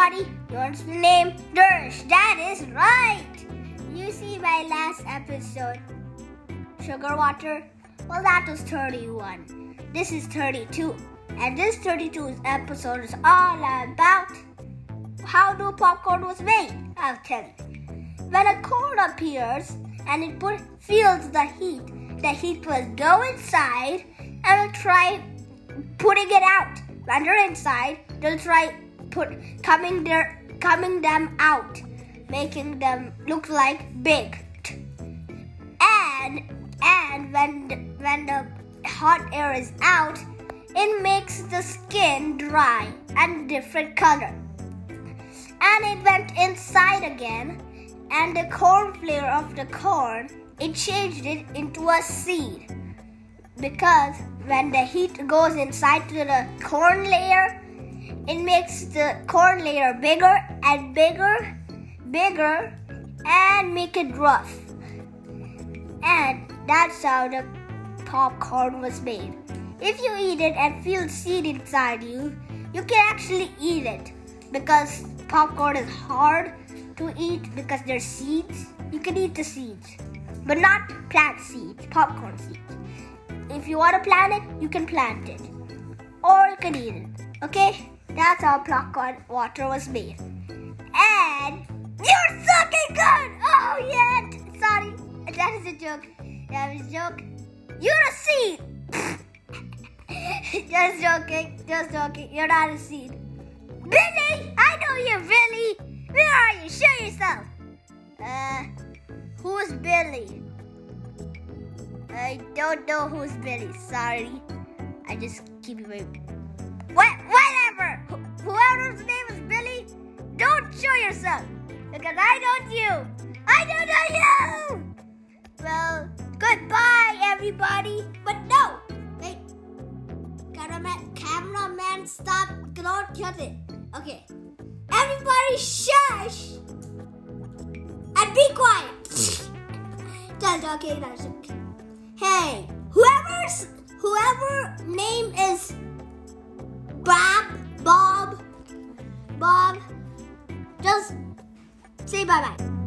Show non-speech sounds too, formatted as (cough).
everybody. The name Dersh. That is right. You see my last episode, Sugar Water? Well, that was 31. This is 32. And this 32 episode is all about how do popcorn was made. I'll tell you. When a corn appears and it put, feels the heat, the heat will go inside and will try putting it out. When they're inside, they'll try put coming their coming them out, making them look like big. And and when the, when the hot air is out, it makes the skin dry and different color. And it went inside again, and the corn flare of the corn, it changed it into a seed. Because when the heat goes inside to the corn layer, it makes the corn layer bigger and bigger, bigger, and make it rough. And that's how the popcorn was made. If you eat it and feel seed inside you, you can actually eat it because popcorn is hard to eat because there's seeds. You can eat the seeds, but not plant seeds, popcorn seeds. If you want to plant it, you can plant it, or you can eat it. Okay? That's how popcorn water was made. And you're sucking good! Oh, yeah! Sorry, that is a joke. That was a joke. You're a seed! (laughs) just joking, just joking. You're not a seed. Billy! I know you, Billy! Where are you? Show yourself! Uh, who's Billy? I don't know who's Billy. Sorry. I just keep it moving. What? Whatever! Wh- Whoever's name is Billy, don't show yourself! Because I don't you! I don't know you! Well, goodbye, everybody. But no! Wait. Cameraman, cameraman stop. Don't cut it. Okay. Everybody shush! And be quiet! (laughs) That's okay, that's okay. Hey, whoever's whoever name is say bye bye.